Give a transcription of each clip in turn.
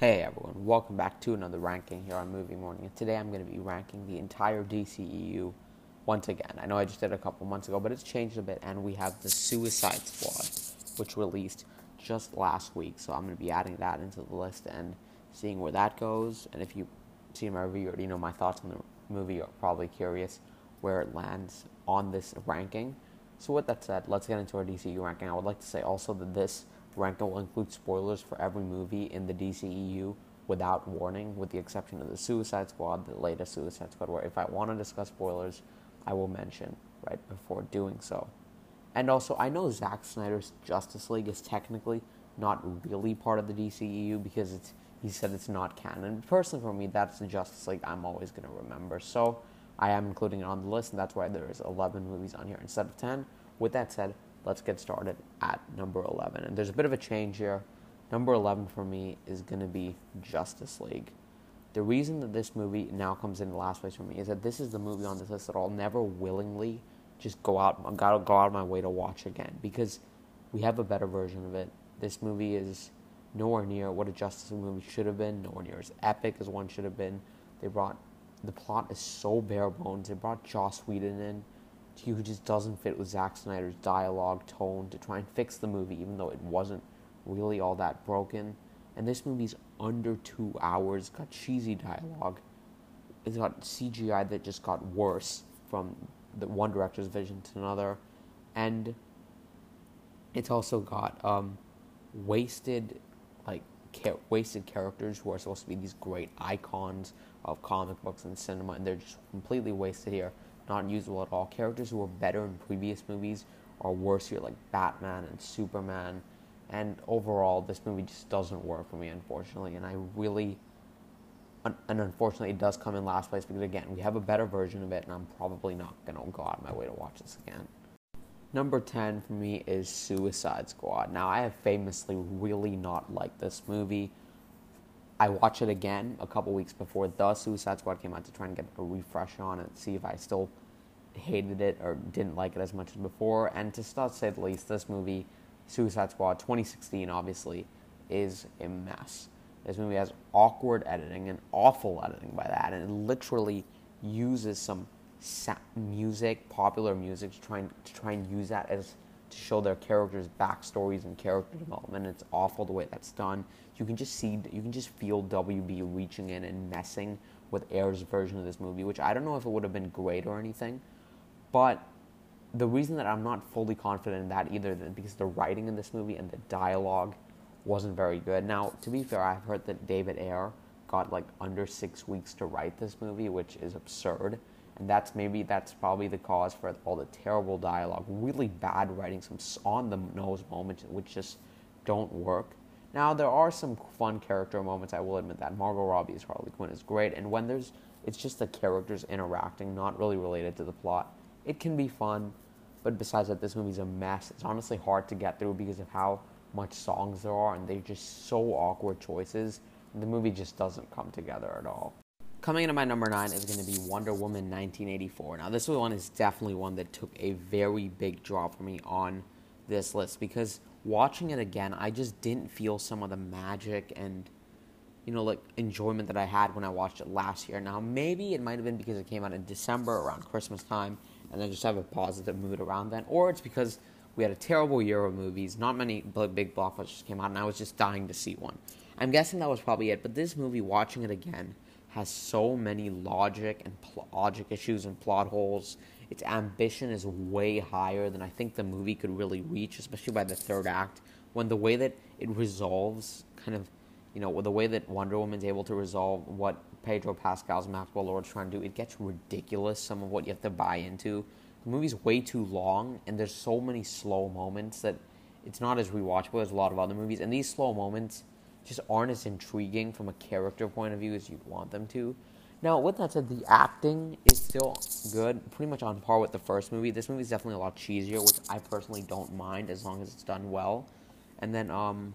Hey everyone, welcome back to another ranking here on Movie Morning. And today I'm going to be ranking the entire DCEU once again. I know I just did a couple months ago, but it's changed a bit, and we have the Suicide Squad, which released just last week. So I'm going to be adding that into the list and seeing where that goes. And if you've see my review, you already know my thoughts on the movie. You're probably curious where it lands on this ranking. So with that said, let's get into our DCU ranking. I would like to say also that this ranking will include spoilers for every movie in the DCEU without warning, with the exception of the Suicide Squad, the latest Suicide Squad, where if I want to discuss spoilers, I will mention right before doing so. And also, I know Zack Snyder's Justice League is technically not really part of the DCEU because it's he said it's not canon. Personally, for me, that's the Justice League I'm always going to remember. So I am including it on the list, and that's why there is 11 movies on here instead of 10. With that said, let's get started at number 11. And there's a bit of a change here. Number 11 for me is going to be Justice League. The reason that this movie now comes in the last place for me is that this is the movie on this list that I'll never willingly just go out gotta go out of my way to watch again because we have a better version of it. This movie is nowhere near what a Justice League movie should have been, nowhere near as epic as one should have been. They brought the plot is so bare bones. They brought Joss Whedon in who just doesn't fit with Zack Snyder's dialogue tone to try and fix the movie, even though it wasn't really all that broken. And this movie's under two hours, got cheesy dialogue. It's got CGI that just got worse from the one director's vision to another, and it's also got um, wasted, like wasted characters who are supposed to be these great icons of comic books and cinema, and they're just completely wasted here not usable at all. Characters who were better in previous movies are worse here, like Batman and Superman. And overall, this movie just doesn't work for me, unfortunately. And I really, and unfortunately, it does come in last place because, again, we have a better version of it, and I'm probably not going to go out of my way to watch this again. Number 10 for me is Suicide Squad. Now, I have famously really not liked this movie. I watched it again a couple weeks before the Suicide Squad came out to try and get a refresh on it, see if I still hated it or didn't like it as much as before. And to start, say the least, this movie, Suicide Squad 2016, obviously, is a mess. This movie has awkward editing and awful editing by that, and it literally uses some music, popular music, to try and to try and use that as to show their characters' backstories and character development. It's awful the way that's done. You can just see, you can just feel WB reaching in and messing with Ayer's version of this movie, which I don't know if it would have been great or anything, but the reason that I'm not fully confident in that either is because the writing in this movie and the dialogue wasn't very good. Now, to be fair, I've heard that David Ayer got like under six weeks to write this movie, which is absurd and that's maybe that's probably the cause for all the terrible dialogue, really bad writing, some on the nose moments which just don't work. Now there are some fun character moments. I will admit that Margot Robbie's Harley Quinn is great, and when there's it's just the characters interacting, not really related to the plot. It can be fun, but besides that, this movie's a mess. It's honestly hard to get through because of how much songs there are, and they're just so awkward choices. The movie just doesn't come together at all. Coming into my number nine is going to be Wonder Woman 1984. Now, this one is definitely one that took a very big drop for me on this list because watching it again, I just didn't feel some of the magic and, you know, like enjoyment that I had when I watched it last year. Now, maybe it might have been because it came out in December around Christmas time and I just have a positive mood around then, or it's because we had a terrible year of movies. Not many big blockbusters came out, and I was just dying to see one. I'm guessing that was probably it, but this movie, watching it again, has so many logic and pl- logic issues and plot holes. Its ambition is way higher than I think the movie could really reach, especially by the third act. When the way that it resolves, kind of, you know, the way that Wonder Woman's able to resolve what Pedro Pascal's Maxwell Lord's trying to do, it gets ridiculous. Some of what you have to buy into. The movie's way too long, and there's so many slow moments that it's not as rewatchable as a lot of other movies. And these slow moments just aren't as intriguing from a character point of view as you'd want them to. Now, with that said, the acting is still good, pretty much on par with the first movie. This movie is definitely a lot cheesier, which I personally don't mind as long as it's done well. And then, um,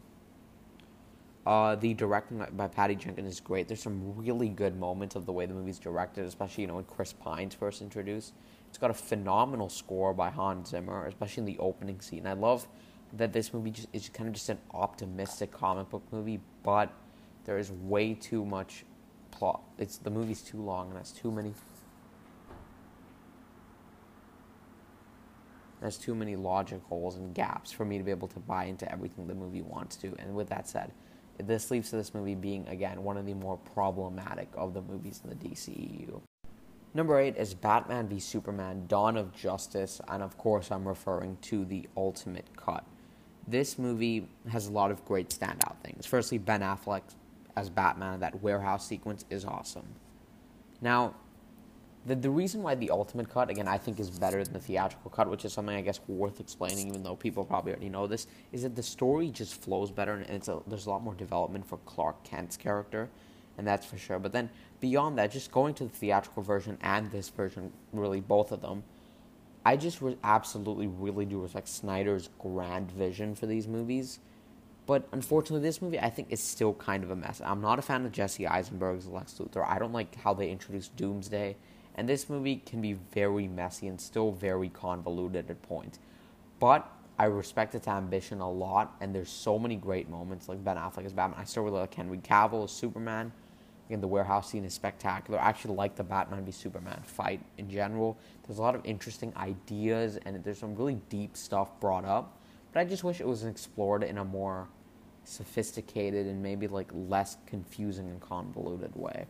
uh, the directing by Patty Jenkins is great. There's some really good moments of the way the movie's directed, especially you know when Chris Pine's first introduced. It's got a phenomenal score by Hans Zimmer, especially in the opening scene. I love that this movie just, is kind of just an optimistic comic book movie, but There is way too much plot. It's the movie's too long and has too many. There's too many logic holes and gaps for me to be able to buy into everything the movie wants to. And with that said, this leads to this movie being again one of the more problematic of the movies in the DCEU. Number eight is Batman v Superman: Dawn of Justice, and of course, I'm referring to the Ultimate Cut. This movie has a lot of great standout things. Firstly, Ben Affleck as Batman, that warehouse sequence is awesome. Now, the, the reason why the ultimate cut, again, I think is better than the theatrical cut, which is something I guess worth explaining, even though people probably already know this, is that the story just flows better and it's a, there's a lot more development for Clark Kent's character, and that's for sure. But then beyond that, just going to the theatrical version and this version, really both of them, I just re- absolutely really do respect Snyder's grand vision for these movies but unfortunately, this movie I think is still kind of a mess. I'm not a fan of Jesse Eisenberg's Lex Luthor. I don't like how they introduced Doomsday, and this movie can be very messy and still very convoluted at points. But I respect its ambition a lot, and there's so many great moments like Ben Affleck as Batman. I still really like Henry Cavill as Superman. Again, the warehouse scene is spectacular. I actually like the Batman v Superman fight in general. There's a lot of interesting ideas, and there's some really deep stuff brought up. But I just wish it was explored in a more sophisticated and maybe like less confusing and convoluted way.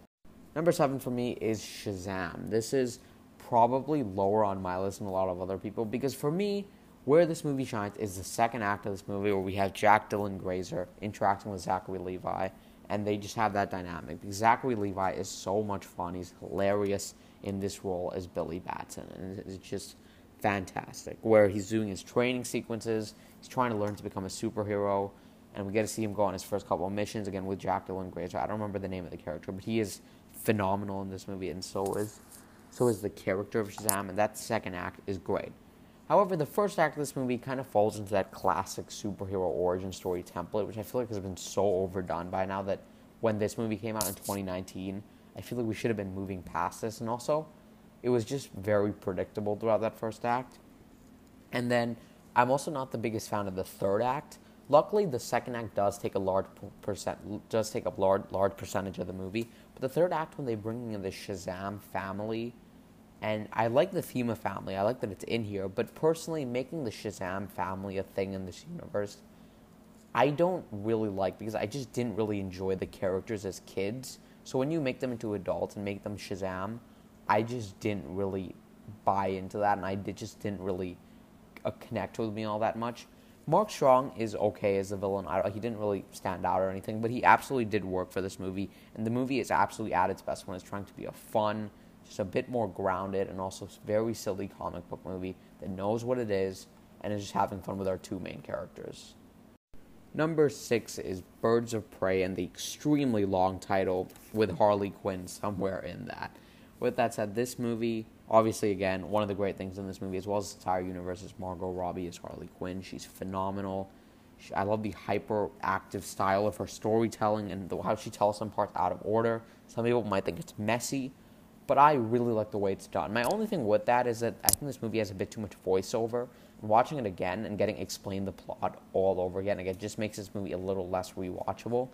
Number seven for me is Shazam. This is probably lower on my list than a lot of other people because for me, where this movie shines is the second act of this movie where we have Jack Dylan Grazer interacting with Zachary Levi, and they just have that dynamic. Zachary Levi is so much fun. He's hilarious in this role as Billy Batson, and it's just fantastic. Where he's doing his training sequences, he's trying to learn to become a superhero and we get to see him go on his first couple of missions again with Jack Dylan Grazer. I don't remember the name of the character, but he is phenomenal in this movie, and so is so is the character of Shazam, and that second act is great. However, the first act of this movie kind of falls into that classic superhero origin story template, which I feel like has been so overdone by now that when this movie came out in 2019, I feel like we should have been moving past this, and also it was just very predictable throughout that first act. And then I'm also not the biggest fan of the third act Luckily, the second act does take a large percent does take up large large percentage of the movie. But the third act, when they bring in the Shazam family, and I like the theme of family. I like that it's in here. But personally, making the Shazam family a thing in this universe, I don't really like because I just didn't really enjoy the characters as kids. So when you make them into adults and make them Shazam, I just didn't really buy into that, and I just didn't really uh, connect with me all that much. Mark Strong is okay as a villain. I, he didn't really stand out or anything, but he absolutely did work for this movie. And the movie is absolutely at its best when it's trying to be a fun, just a bit more grounded, and also very silly comic book movie that knows what it is and is just having fun with our two main characters. Number six is Birds of Prey and the extremely long title with Harley Quinn somewhere in that. With that said, this movie obviously, again, one of the great things in this movie, as well as the entire universe, is Margot Robbie as Harley Quinn. She's phenomenal. She, I love the hyperactive style of her storytelling and the, how she tells some parts out of order. Some people might think it's messy, but I really like the way it's done. My only thing with that is that I think this movie has a bit too much voiceover. Watching it again and getting explained the plot all over again, again, just makes this movie a little less rewatchable.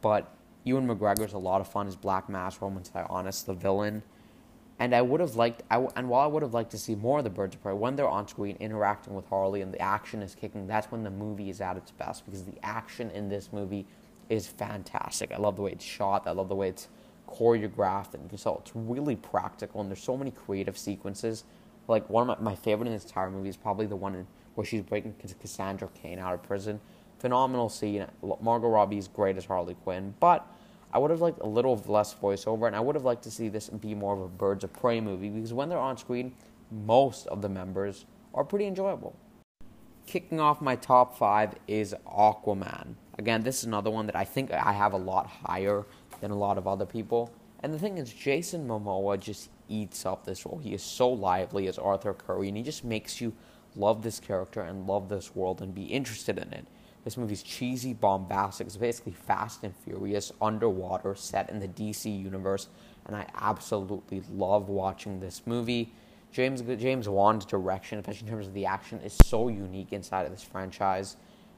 But Ewan McGregor's a lot of fun as Black Mask, Roman Sionis, the villain and I would have liked, I, and while I would have liked to see more of the Birds of Prey, when they're on screen interacting with Harley and the action is kicking, that's when the movie is at its best because the action in this movie is fantastic. I love the way it's shot. I love the way it's choreographed, and so it's really practical. And there's so many creative sequences. Like one of my, my favorite in this entire movie is probably the one in, where she's breaking Cassandra Cain out of prison. Phenomenal scene. Margot Robbie is great as Harley Quinn, but I would have liked a little less voiceover, and I would have liked to see this be more of a Birds of Prey movie because when they're on screen, most of the members are pretty enjoyable. Kicking off my top five is Aquaman. Again, this is another one that I think I have a lot higher than a lot of other people. And the thing is, Jason Momoa just eats up this role. He is so lively as Arthur Curry, and he just makes you love this character and love this world and be interested in it. This movie's cheesy, bombastic. It's basically Fast and Furious underwater, set in the DC universe, and I absolutely love watching this movie. James James Wan's direction, especially in terms of the action, is so unique inside of this franchise,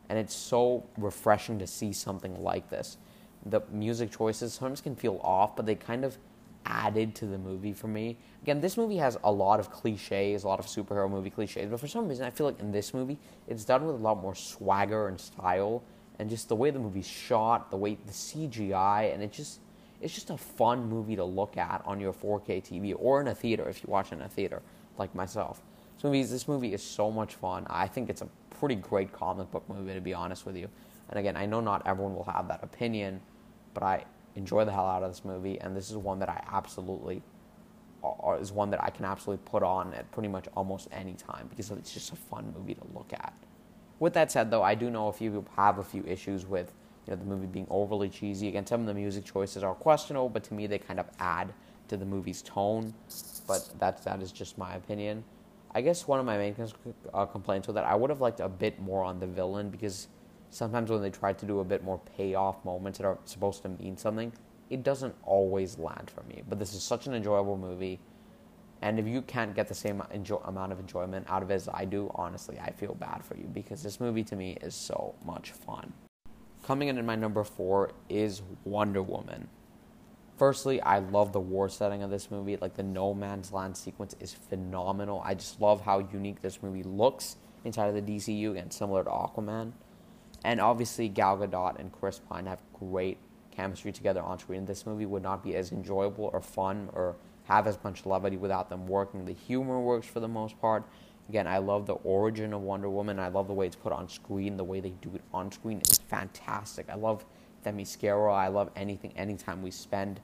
and it's so refreshing to see something like this. The music choices sometimes can feel off, but they kind of added to the movie for me. Again, this movie has a lot of cliches, a lot of superhero movie cliches, but for some reason, I feel like in this movie, it's done with a lot more swagger and style, and just the way the movie's shot, the way the CGI, and it just it's just a fun movie to look at on your 4K TV or in a theater if you watch in a theater, like myself. This movie, this movie is so much fun. I think it's a pretty great comic book movie, to be honest with you. And again, I know not everyone will have that opinion, but I enjoy the hell out of this movie, and this is one that I absolutely is one that I can absolutely put on at pretty much almost any time because it's just a fun movie to look at. With that said, though, I do know a few people have a few issues with you know the movie being overly cheesy. Again, some of the music choices are questionable, but to me they kind of add to the movie's tone. But that that is just my opinion. I guess one of my main uh, complaints was that I would have liked a bit more on the villain because sometimes when they try to do a bit more payoff moments that are supposed to mean something, it doesn't always land for me. But this is such an enjoyable movie. And if you can't get the same amount of enjoyment out of it as I do, honestly, I feel bad for you because this movie to me is so much fun. Coming in at my number four is Wonder Woman. Firstly, I love the war setting of this movie. Like the no man's land sequence is phenomenal. I just love how unique this movie looks inside of the DCU and similar to Aquaman. And obviously, Gal Gadot and Chris Pine have great chemistry together on screen. This movie would not be as enjoyable or fun or have as much levity without them working. The humor works for the most part. Again, I love the origin of Wonder Woman. I love the way it's put on screen. The way they do it on screen is fantastic. I love Themyscira. I love anything, anytime we spend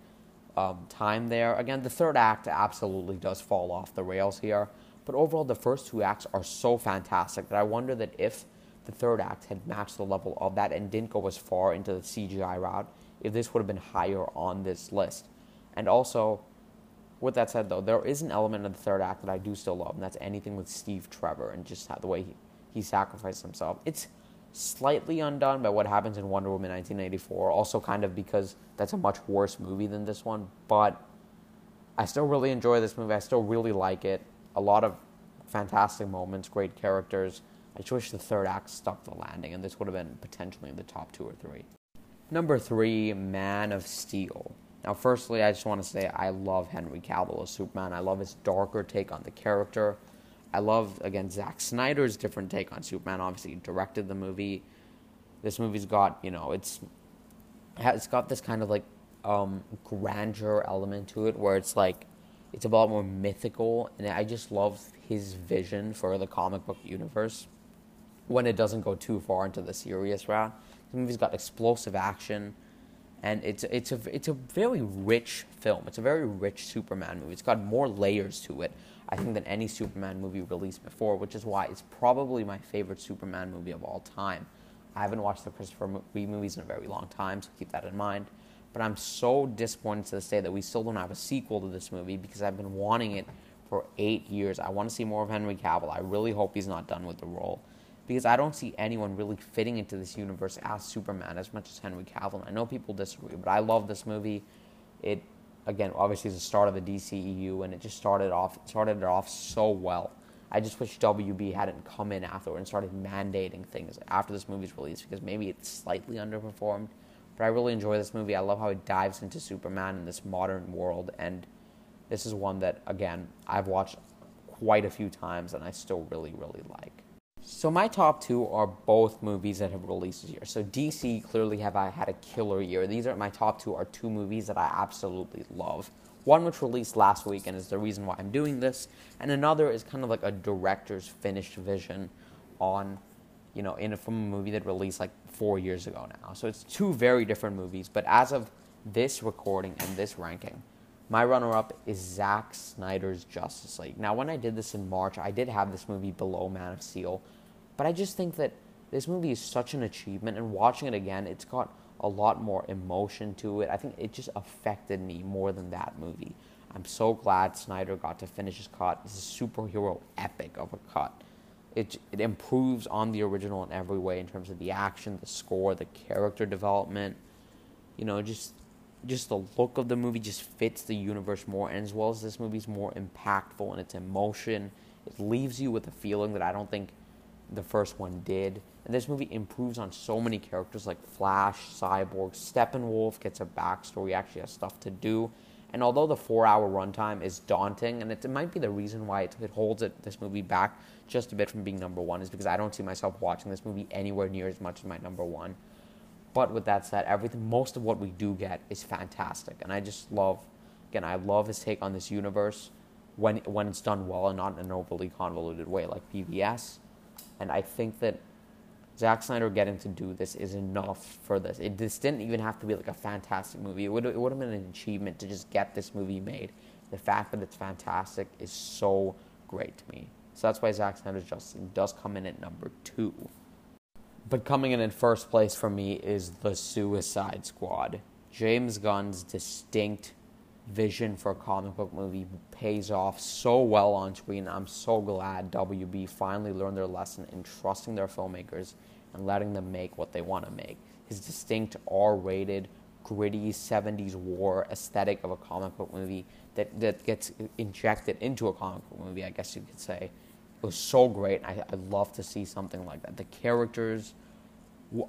um, time there. Again, the third act absolutely does fall off the rails here. But overall, the first two acts are so fantastic that I wonder that if the third act had matched the level of that and didn't go as far into the CGI route, if this would have been higher on this list. And also, with that said, though, there is an element of the third act that I do still love, and that's anything with Steve Trevor and just the way he, he sacrificed himself. It's slightly undone by what happens in Wonder Woman 1984, also kind of because that's a much worse movie than this one, but I still really enjoy this movie. I still really like it. A lot of fantastic moments, great characters. I just wish the third act stuck the landing, and this would have been potentially in the top two or three. Number three, Man of Steel. Now, firstly, I just want to say I love Henry Cavill as Superman. I love his darker take on the character. I love, again, Zack Snyder's different take on Superman. Obviously, he directed the movie. This movie's got, you know, it's it's got this kind of like um, grandeur element to it where it's like it's a lot more mythical, and I just love his vision for the comic book universe when it doesn't go too far into the serious route. The movie's got explosive action, and it's it's a it's a very rich film. It's a very rich Superman movie. It's got more layers to it, I think, than any Superman movie released before, which is why it's probably my favorite Superman movie of all time. I haven't watched the Christopher Reeve movies in a very long time, so keep that in mind. But I'm so disappointed to this day that we still don't have a sequel to this movie because I've been wanting it for eight years. I want to see more of Henry Cavill. I really hope he's not done with the role because I don't see anyone really fitting into this universe as Superman as much as Henry Cavill. I know people disagree, but I love this movie. It again, obviously, is the start of the DCEU, and it just started off started it off so well. I just wish WB hadn't come in afterward and started mandating things after this movie's release because maybe it's slightly underperformed. But I really enjoy this movie. I love how it dives into Superman in this modern world, and this is one that again I've watched quite a few times, and I still really really like. So my top two are both movies that have released this year. So DC clearly have I had a killer year. These are my top two are two movies that I absolutely love. One which released last week and is the reason why I'm doing this, and another is kind of like a director's finished vision on, you know, in a, from a movie that released like four years ago now. So it's two very different movies. But as of this recording and this ranking, my runner up is Zack Snyder's Justice League. Now, when I did this in March, I did have this movie below Man of Steel, but I just think that this movie is such an achievement, and watching it again, it's got a lot more emotion to it. I think it just affected me more than that movie. I'm so glad Snyder got to finish his cut. Is a superhero epic of a cut. It, it improves on the original in every way in terms of the action, the score, the character development. You know, just just the look of the movie just fits the universe more, and as well as this movie's more impactful in its emotion. It leaves you with a feeling that I don't think the first one did. And this movie improves on so many characters like Flash, Cyborg, Steppenwolf gets a backstory, actually has stuff to do. And although the four hour runtime is daunting, and it, it might be the reason why it, it holds it, this movie back just a bit from being number one, is because I don't see myself watching this movie anywhere near as much as my number one. But with that said, everything, most of what we do get is fantastic. And I just love, again, I love his take on this universe when, when it's done well and not in an overly convoluted way like BVS. And I think that Zack Snyder getting to do this is enough for this. It this didn't even have to be like a fantastic movie. It would it would have been an achievement to just get this movie made. The fact that it's fantastic is so great to me. So that's why Zack Snyder's Justice does come in at number two. But coming in in first place for me is the Suicide Squad. James Gunn's distinct vision for a comic book movie pays off so well on screen. I'm so glad WB finally learned their lesson in trusting their filmmakers and letting them make what they want to make. His distinct R rated, gritty 70s war aesthetic of a comic book movie that, that gets injected into a comic book movie, I guess you could say. It was so great. I, I love to see something like that. The characters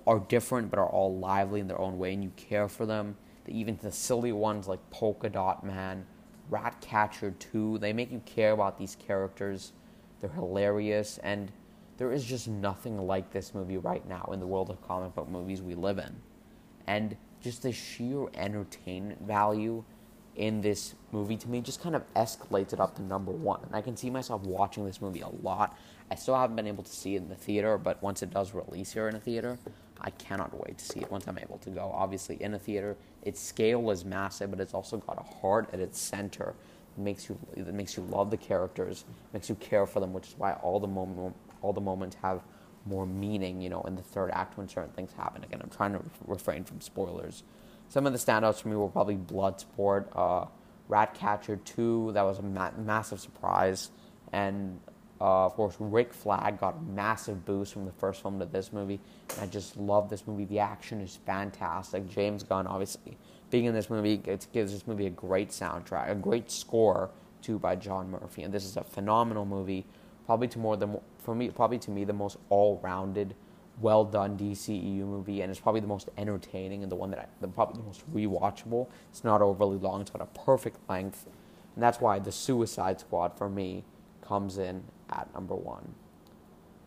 are different but are all lively in their own way and you care for them even the silly ones like Polka Dot Man, Ratcatcher 2, they make you care about these characters. They're hilarious, and there is just nothing like this movie right now in the world of comic book movies we live in. And just the sheer entertainment value in this movie to me just kind of escalates it up to number one. And I can see myself watching this movie a lot. I still haven't been able to see it in the theater, but once it does release here in a theater, I cannot wait to see it once I'm able to go. Obviously, in a theater, its scale is massive, but it's also got a heart at its center. It makes you it makes you love the characters, makes you care for them, which is why all the moment all the moments have more meaning. You know, in the third act when certain things happen. Again, I'm trying to refrain from spoilers. Some of the standouts for me were probably Bloodsport, uh, Ratcatcher 2, that was a ma- massive surprise, and uh, of course, Rick Flag got a massive boost from the first film to this movie. And I just love this movie. The action is fantastic. James Gunn, obviously, being in this movie, it gives this movie a great soundtrack, a great score too by John Murphy. And this is a phenomenal movie. Probably to more than for me, probably to me the most all-rounded, well-done DCEU movie, and it's probably the most entertaining and the one that I, the probably the most rewatchable. It's not overly long. It's got a perfect length, and that's why the Suicide Squad for me comes in at number one.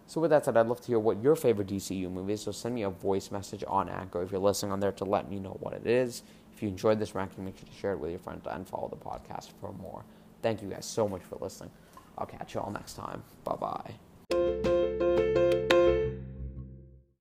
So with that said, I'd love to hear what your favorite DCU movie is. So send me a voice message on Anchor if you're listening on there to let me know what it is. If you enjoyed this ranking, make sure to share it with your friends and follow the podcast for more. Thank you guys so much for listening. I'll catch you all next time. Bye bye.